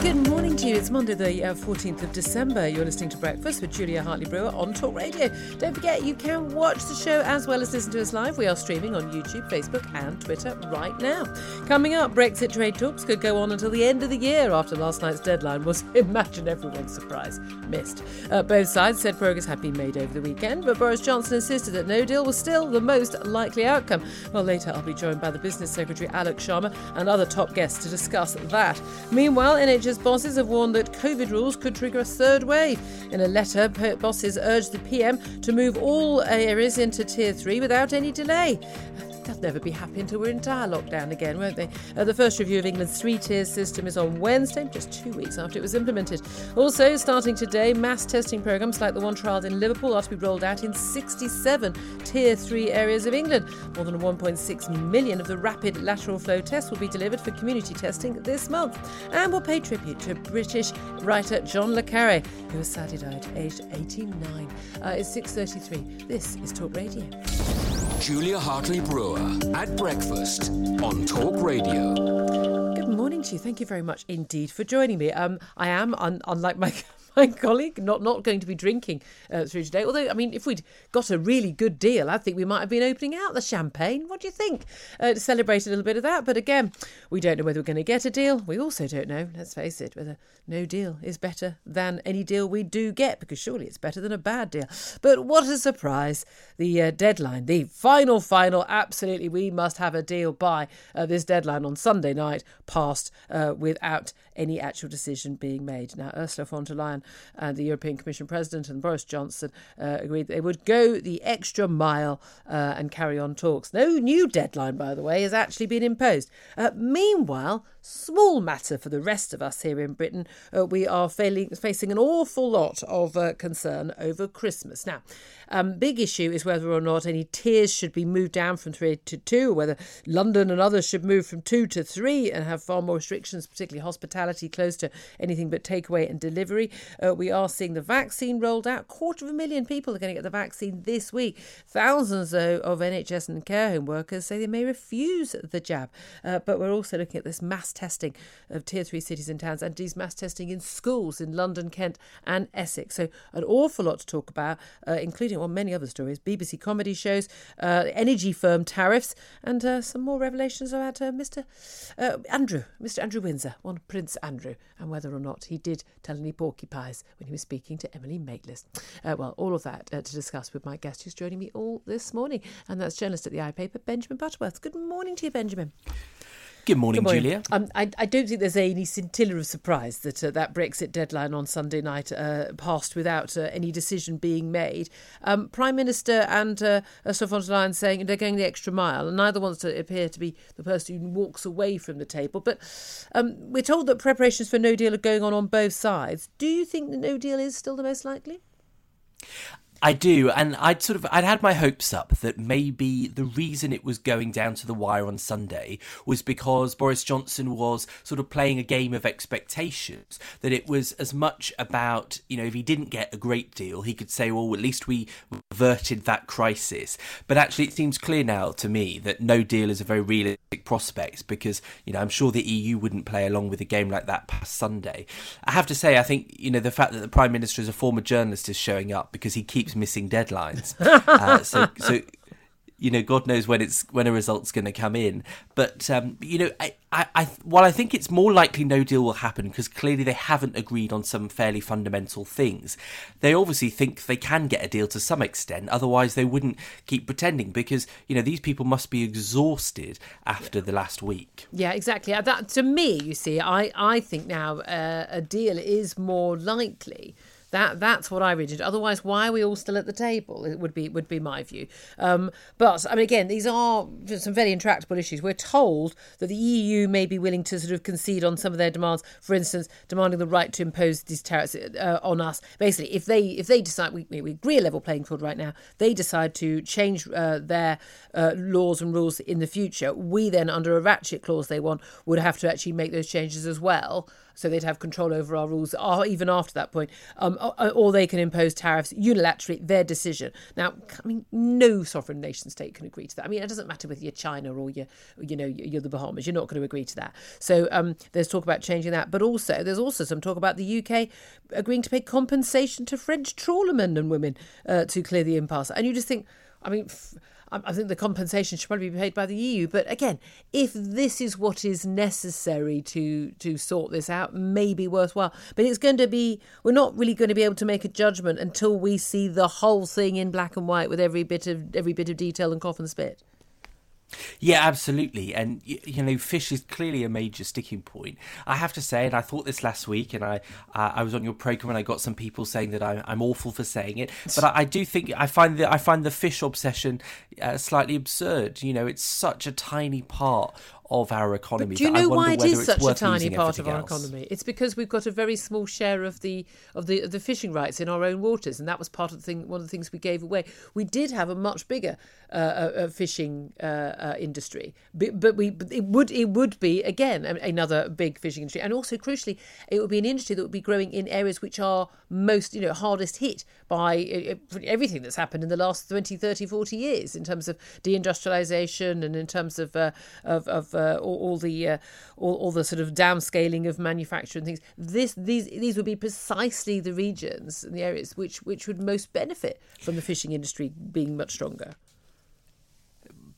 Good morning to you. It's Monday, the uh, 14th of December. You're listening to Breakfast with Julia Hartley Brewer on Talk Radio. Don't forget, you can watch the show as well as listen to us live. We are streaming on YouTube, Facebook, and Twitter right now. Coming up, Brexit trade talks could go on until the end of the year after last night's deadline was, imagine everyone's surprise, missed. Uh, both sides said progress had been made over the weekend, but Boris Johnson insisted that no deal was still the most likely outcome. Well, later I'll be joined by the Business Secretary Alok Sharma and other top guests to discuss that. Meanwhile, NHS bosses have warned that COVID rules could trigger a third wave. In a letter, bosses urged the PM to move all areas into Tier 3 without any delay. They'll never be happy until we're in entire lockdown again, won't they? Uh, the first review of England's three tier system is on Wednesday, just two weeks after it was implemented. Also, starting today, mass testing programmes like the one trialled in Liverpool are to be rolled out in 67 tier 3 areas of England. More than 1.6 million of the rapid lateral flow tests will be delivered for community testing this month. And we'll pay tribute to British writer John Le Carre, who sadly died aged 89. Uh, it's 6.33. This is Talk Radio. Julia Hartley Brewer at breakfast on Talk Radio. Good morning to you. Thank you very much indeed for joining me. Um, I am, un- unlike my my colleague, not not going to be drinking uh, through today. Although, I mean, if we'd got a really good deal, I think we might have been opening out the champagne. What do you think? Uh, to celebrate a little bit of that. But again, we don't know whether we're going to get a deal. We also don't know, let's face it, whether no deal is better than any deal we do get, because surely it's better than a bad deal. But what a surprise! The uh, deadline, the final, final, absolutely, we must have a deal by uh, this deadline on Sunday night passed uh, without any actual decision being made. Now, Ursula von der Leyen and the European Commission President and Boris Johnson uh, agreed they would go the extra mile uh, and carry on talks. No new deadline, by the way, has actually been imposed. Uh, meanwhile, small matter for the rest of us here in Britain, uh, we are failing, facing an awful lot of uh, concern over Christmas. Now, um, big issue is whether or not any tiers should be moved down from three to two, or whether London and others should move from two to three and have far more restrictions, particularly hospitality close to anything but takeaway and delivery. Uh, we are seeing the vaccine rolled out. Quarter of a million people are going to get the vaccine this week. Thousands, though, of NHS and care home workers say they may refuse the jab. Uh, but we're also looking at this mass testing of tier three cities and towns and these mass testing in schools in London, Kent, and Essex. So, an awful lot to talk about, uh, including on many other stories BBC comedy shows, uh, energy firm tariffs, and uh, some more revelations about uh, Mr. Uh, Andrew, Mr. Andrew Windsor, one Prince Andrew, and whether or not he did tell any porcupines when he was speaking to Emily Maitlis. Uh, well, all of that to discuss with my guest who's joining me all this morning, and that's journalist at the iPaper, Benjamin Butterworth. Good morning to you, Benjamin. Good morning, Good morning. Julia. Um, I, I don't think there's any scintilla of surprise that uh, that Brexit deadline on Sunday night uh, passed without uh, any decision being made. Um, Prime Minister and uh, Ursula von der Leyen saying they're going the extra mile, and neither wants to appear to be the person who walks away from the table. But um, we're told that preparations for no deal are going on on both sides. Do you think the no deal is still the most likely? I do, and I'd sort of I'd had my hopes up that maybe the reason it was going down to the wire on Sunday was because Boris Johnson was sort of playing a game of expectations. That it was as much about you know if he didn't get a great deal, he could say, well, at least we averted that crisis. But actually, it seems clear now to me that no deal is a very realistic prospect because you know I'm sure the EU wouldn't play along with a game like that past Sunday. I have to say, I think you know the fact that the Prime Minister is a former journalist is showing up because he keeps keeps missing deadlines. uh, so, so you know, God knows when it's when a result's going to come in. But um, you know, I, I, I, while I think it's more likely no deal will happen because clearly they haven't agreed on some fairly fundamental things. They obviously think they can get a deal to some extent. Otherwise, they wouldn't keep pretending because you know these people must be exhausted after the last week. Yeah, exactly. Uh, that to me, you see, I I think now uh, a deal is more likely that that's what I read Otherwise, why are we all still at the table? It would be would be my view. Um, but I mean, again, these are some very intractable issues. We're told that the EU may be willing to sort of concede on some of their demands. For instance, demanding the right to impose these tariffs uh, on us. Basically, if they if they decide we, we agree a level playing field right now, they decide to change uh, their uh, laws and rules in the future. We then, under a ratchet clause they want, would have to actually make those changes as well so they'd have control over our rules uh, even after that point. Um, or they can impose tariffs unilaterally, their decision. Now, I mean, no sovereign nation state can agree to that. I mean, it doesn't matter whether you're China or you're, you know, you're the Bahamas. You're not going to agree to that. So um, there's talk about changing that, but also there's also some talk about the UK agreeing to pay compensation to French trawlermen and women uh, to clear the impasse. And you just think, I mean. F- I think the compensation should probably be paid by the EU. But again, if this is what is necessary to to sort this out, maybe worthwhile. But it's going to be we're not really going to be able to make a judgment until we see the whole thing in black and white with every bit of every bit of detail and cough and spit. Yeah, absolutely. And, you know, fish is clearly a major sticking point. I have to say, and I thought this last week, and I uh, I was on your program and I got some people saying that I, am awful for saying it. But I, I, do think I find that I find the fish obsession uh, slightly absurd. You know, it's such a tiny part of our economy. But do you know why it is such a tiny part of our else. economy? It's because we've got a very small share of the of the of the fishing rights in our own waters, and that was part of the thing. One of the things we gave away. We did have a much bigger uh, uh, uh fishing uh, uh, industry, but, but we but it would it would be again another big fishing industry, and also crucially, it would be an industry that would be growing in areas which are most you know hardest hit by uh, everything that's happened in the last 20, 30, 40 years in terms of deindustrialization and in terms of of, of uh, all, all, the uh, all, all, the sort of downscaling of manufacture and things. This these these would be precisely the regions and the areas which which would most benefit from the fishing industry being much stronger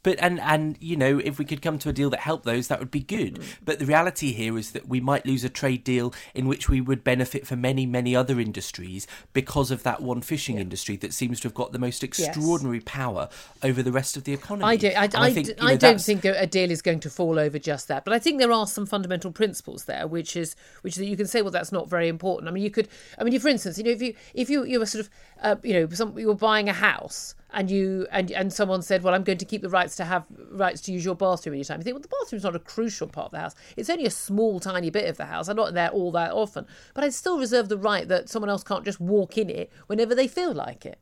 but and and you know if we could come to a deal that helped those that would be good mm. but the reality here is that we might lose a trade deal in which we would benefit for many many other industries because of that one fishing yeah. industry that seems to have got the most extraordinary yes. power over the rest of the economy i do i, I, I, think, you know, I don't think a deal is going to fall over just that but i think there are some fundamental principles there which is which that you can say well that's not very important i mean you could i mean for instance you know if you if you you were sort of uh, you know some, you were buying a house and you and and someone said, "Well, I'm going to keep the rights to have rights to use your bathroom anytime." You think, "Well, the bathroom's not a crucial part of the house. It's only a small, tiny bit of the house. I'm not there all that often, but I'd still reserve the right that someone else can't just walk in it whenever they feel like it."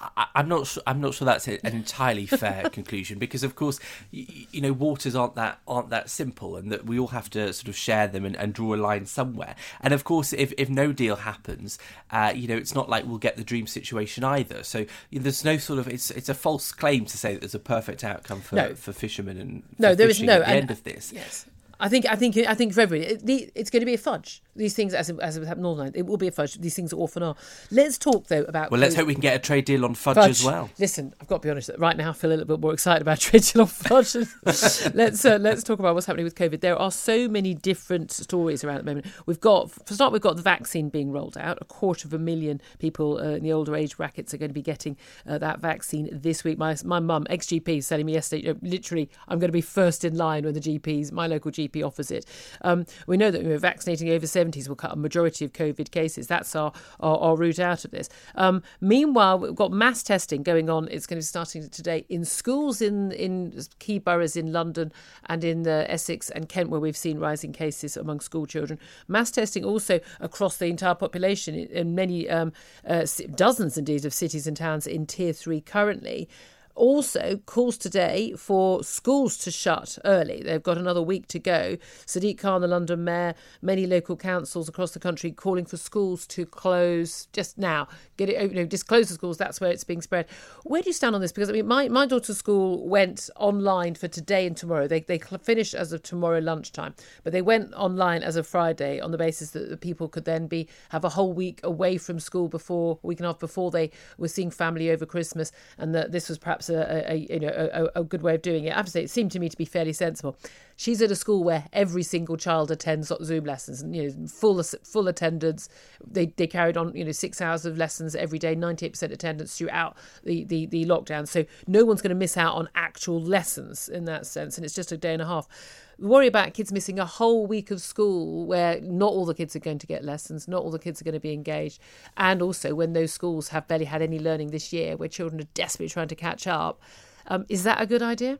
I, am not sure. I'm not sure that's an entirely fair conclusion because, of course, you, you, know, waters aren't that aren't that simple, and that we all have to sort of share them and, and draw a line somewhere. And of course, if if no deal happens, uh, you know, it's not like we'll get the dream situation either. So you know, there's no sort of it's it's a false claim to say that there's a perfect outcome for no. for fishermen and no, there is no at the end of this. Yes. I think I think I think for everybody, it's going to be a fudge. These things, as as it happened Northern, it will be a fudge. These things often are. Let's talk though about. Well, let's hope we can get a trade deal on fudge, fudge, as well. Listen, I've got to be honest. Right now, I feel a little bit more excited about trade deal on fudge. let's uh, let's talk about what's happening with COVID. There are so many different stories around at the moment. We've got for start, we've got the vaccine being rolled out. A quarter of a million people uh, in the older age brackets are going to be getting uh, that vaccine this week. My my mum, ex GP, is telling me yesterday, you know, literally, I'm going to be first in line when the GPs, my local GP offers it. Um, we know that we're vaccinating over 70s will cut a majority of COVID cases. That's our, our, our route out of this. Um, meanwhile, we've got mass testing going on. It's going to be starting today in schools in, in key boroughs in London and in the Essex and Kent, where we've seen rising cases among school children. Mass testing also across the entire population in many, um, uh, dozens indeed, of cities and towns in tier three currently also calls today for schools to shut early. They've got another week to go. Sadiq Khan, the London mayor, many local councils across the country calling for schools to close just now. Get it, oh, you know, just close the schools. That's where it's being spread. Where do you stand on this? Because I mean, my, my daughter's school went online for today and tomorrow. They they finish as of tomorrow lunchtime, but they went online as of Friday on the basis that the people could then be have a whole week away from school before a week and a half before they were seeing family over Christmas, and that this was perhaps a, a you know a, a, good way of doing it. I have to say, it seemed to me to be fairly sensible. She's at a school where every single child attends Zoom lessons, and you know full full attendance. They they carried on you know six hours of lessons every day, ninety eight percent attendance throughout the, the the lockdown. So no one's going to miss out on actual lessons in that sense, and it's just a day and a half worry about kids missing a whole week of school where not all the kids are going to get lessons, not all the kids are going to be engaged. And also when those schools have barely had any learning this year, where children are desperately trying to catch up. Um, is that a good idea?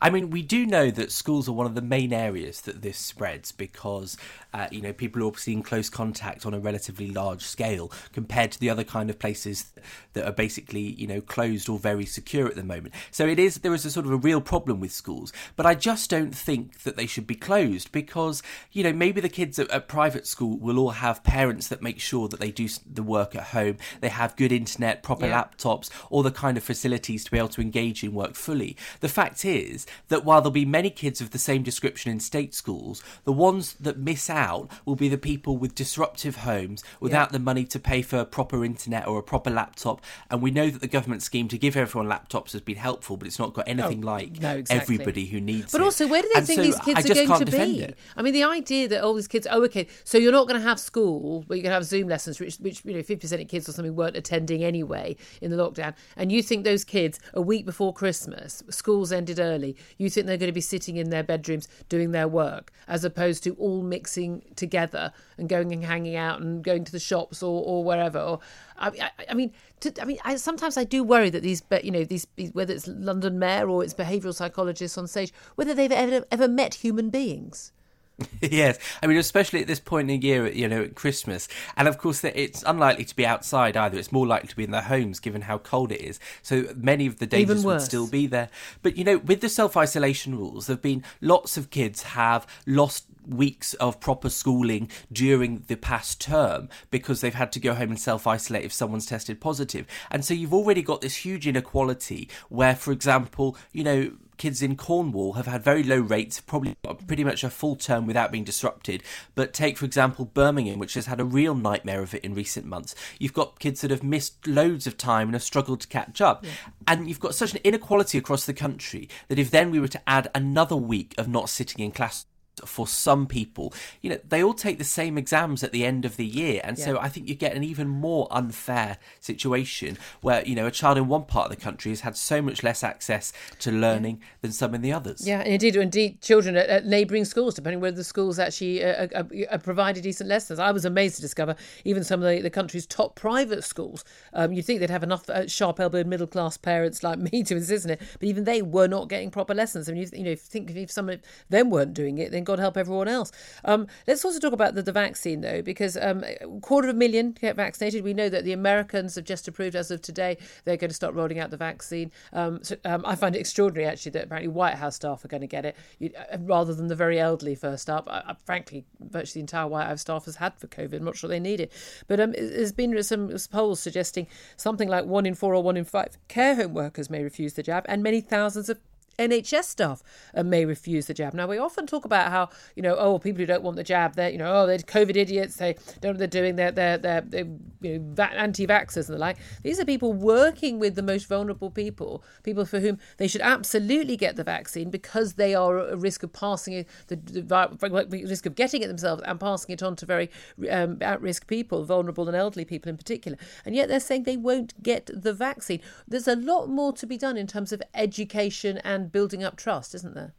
I mean, we do know that schools are one of the main areas that this spreads because, uh, you know, people are obviously in close contact on a relatively large scale compared to the other kind of places that are basically, you know, closed or very secure at the moment. So it is, there is a sort of a real problem with schools. But I just don't think that they should be closed because, you know, maybe the kids at, at private school will all have parents that make sure that they do the work at home, they have good internet, proper yeah. laptops, all the kind of facilities to be able to engage in work fully. The fact is, is that while there'll be many kids of the same description in state schools, the ones that miss out will be the people with disruptive homes without yeah. the money to pay for a proper internet or a proper laptop. And we know that the government scheme to give everyone laptops has been helpful, but it's not got anything oh, like no, exactly. everybody who needs but it. But also, where do they and think so these kids are going to be? It. I mean, the idea that all these kids, oh, okay, so you're not going to have school, but you're going to have Zoom lessons, which, which you know, 50% of kids or something weren't attending anyway in the lockdown. And you think those kids, a week before Christmas, schools ended early early, you think they're going to be sitting in their bedrooms doing their work, as opposed to all mixing together and going and hanging out and going to the shops or, or wherever. Or, I, I, I mean, to, I mean, I, sometimes I do worry that these, you know, these whether it's London Mayor or it's behavioural psychologists on stage, whether they've ever ever met human beings. yes, I mean, especially at this point in the year, you know, at Christmas, and of course, it's unlikely to be outside either. It's more likely to be in their homes, given how cold it is. So many of the dangers would still be there. But you know, with the self isolation rules, there've been lots of kids have lost weeks of proper schooling during the past term because they've had to go home and self isolate if someone's tested positive. And so you've already got this huge inequality where, for example, you know, kids in Cornwall have had very low rates, probably pretty much a full term without being disrupted. But take, for example, Birmingham, which has had a real nightmare of it in recent months. You've got kids that have missed loads of time and have struggled to catch up. Yeah. And you've got such an inequality across the country that if then we were to add another week of not sitting in class for some people, you know, they all take the same exams at the end of the year. And yeah. so I think you get an even more unfair situation where, you know, a child in one part of the country has had so much less access to learning yeah. than some in the others. Yeah, and indeed, indeed, children at, at neighbouring schools, depending whether the schools actually uh, uh, uh, provided decent lessons. I was amazed to discover even some of the, the country's top private schools. Um, you'd think they'd have enough uh, sharp elbowed middle class parents like me to insist on it, but even they were not getting proper lessons. I mean, you, you know, if think if some of them weren't doing it, then God help everyone else. Um, let's also talk about the, the vaccine, though, because um, a quarter of a million get vaccinated. We know that the Americans have just approved, as of today, they're going to start rolling out the vaccine. Um, so, um, I find it extraordinary, actually, that apparently White House staff are going to get it you, uh, rather than the very elderly first up. I, I, frankly, virtually the entire White House staff has had for COVID. I'm not sure they need it. But um, there's been some polls suggesting something like one in four or one in five care home workers may refuse the jab, and many thousands of NHS staff uh, may refuse the jab. Now, we often talk about how, you know, oh, people who don't want the jab, they're, you know, oh, they're COVID idiots, they don't know what they're doing, they're, they're, they're, they're you know, anti vaxxers and the like. These are people working with the most vulnerable people, people for whom they should absolutely get the vaccine because they are at risk of passing it, the, the risk of getting it themselves and passing it on to very um, at risk people, vulnerable and elderly people in particular. And yet they're saying they won't get the vaccine. There's a lot more to be done in terms of education and and building up trust, isn't there?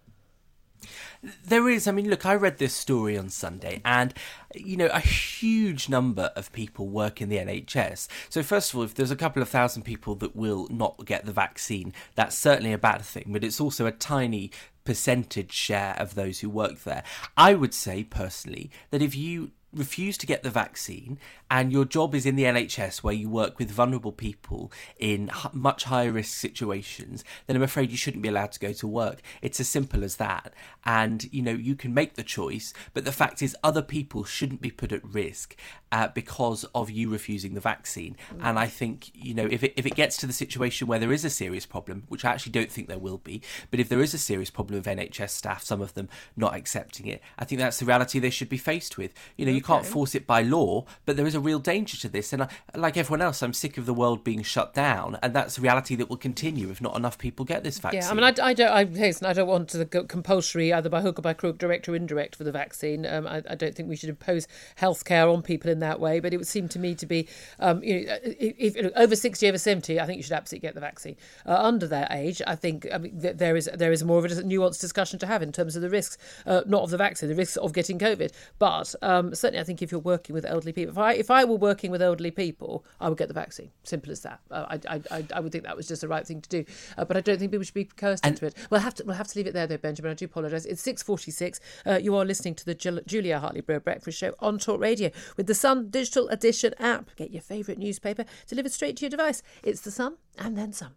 There is. I mean, look, I read this story on Sunday, and, you know, a huge number of people work in the NHS. So, first of all, if there's a couple of thousand people that will not get the vaccine, that's certainly a bad thing, but it's also a tiny percentage share of those who work there. I would say, personally, that if you refuse to get the vaccine and your job is in the NHS where you work with vulnerable people in much higher risk situations, then I'm afraid you shouldn't be allowed to go to work. It's as simple as that. And, you know, you can make the choice, but the fact is, other people shouldn't be put at risk uh, because of you refusing the vaccine. Mm. And I think, you know, if it, if it gets to the situation where there is a serious problem, which I actually don't think there will be, but if there is a serious problem of NHS staff, some of them not accepting it, I think that's the reality they should be faced with. You know, you can't force it by law, but there is a real danger to this. And I, like everyone else, I'm sick of the world being shut down, and that's a reality that will continue if not enough people get this vaccine. Yeah, I mean, I, I don't, I hasten, I don't want to go compulsory either by hook or by crook, direct or indirect, for the vaccine. Um, I, I, don't think we should impose healthcare on people in that way. But it would seem to me to be, um, you know, if, if, over sixty, over seventy, I think you should absolutely get the vaccine. Uh, under that age, I think I mean, th- there is there is more of a nuanced discussion to have in terms of the risks, uh, not of the vaccine, the risks of getting COVID. But um, certainly, I think if you're working with elderly people, if I if I were working with elderly people, I would get the vaccine. Simple as that. Uh, I, I, I would think that was just the right thing to do. Uh, but I don't think people should be coerced and into it. We'll have to we'll have to leave it there though, Benjamin. I do apologise. It's six forty six. Uh, you are listening to the Julia Hartley Brewer Breakfast Show on Talk Radio with the Sun Digital Edition app. Get your favourite newspaper delivered straight to your device. It's the Sun and then some.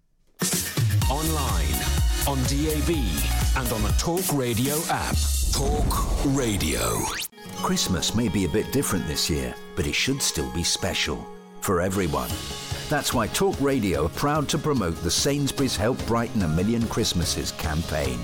Online, on DAB, and on the Talk Radio app. Talk Radio. Christmas may be a bit different this year, but it should still be special for everyone. That's why Talk Radio are proud to promote the Sainsbury's Help Brighten a Million Christmases campaign.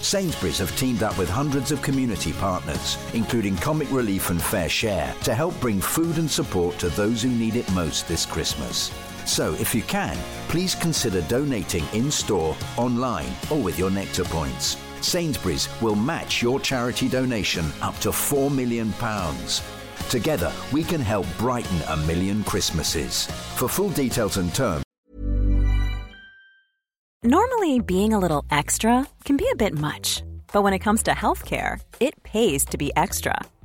Sainsbury's have teamed up with hundreds of community partners, including Comic Relief and FareShare, to help bring food and support to those who need it most this Christmas. So, if you can, please consider donating in store, online, or with your Nectar points. Sainsbury's will match your charity donation up to £4 million. Together, we can help brighten a million Christmases. For full details and terms, Normally, being a little extra can be a bit much, but when it comes to healthcare, it pays to be extra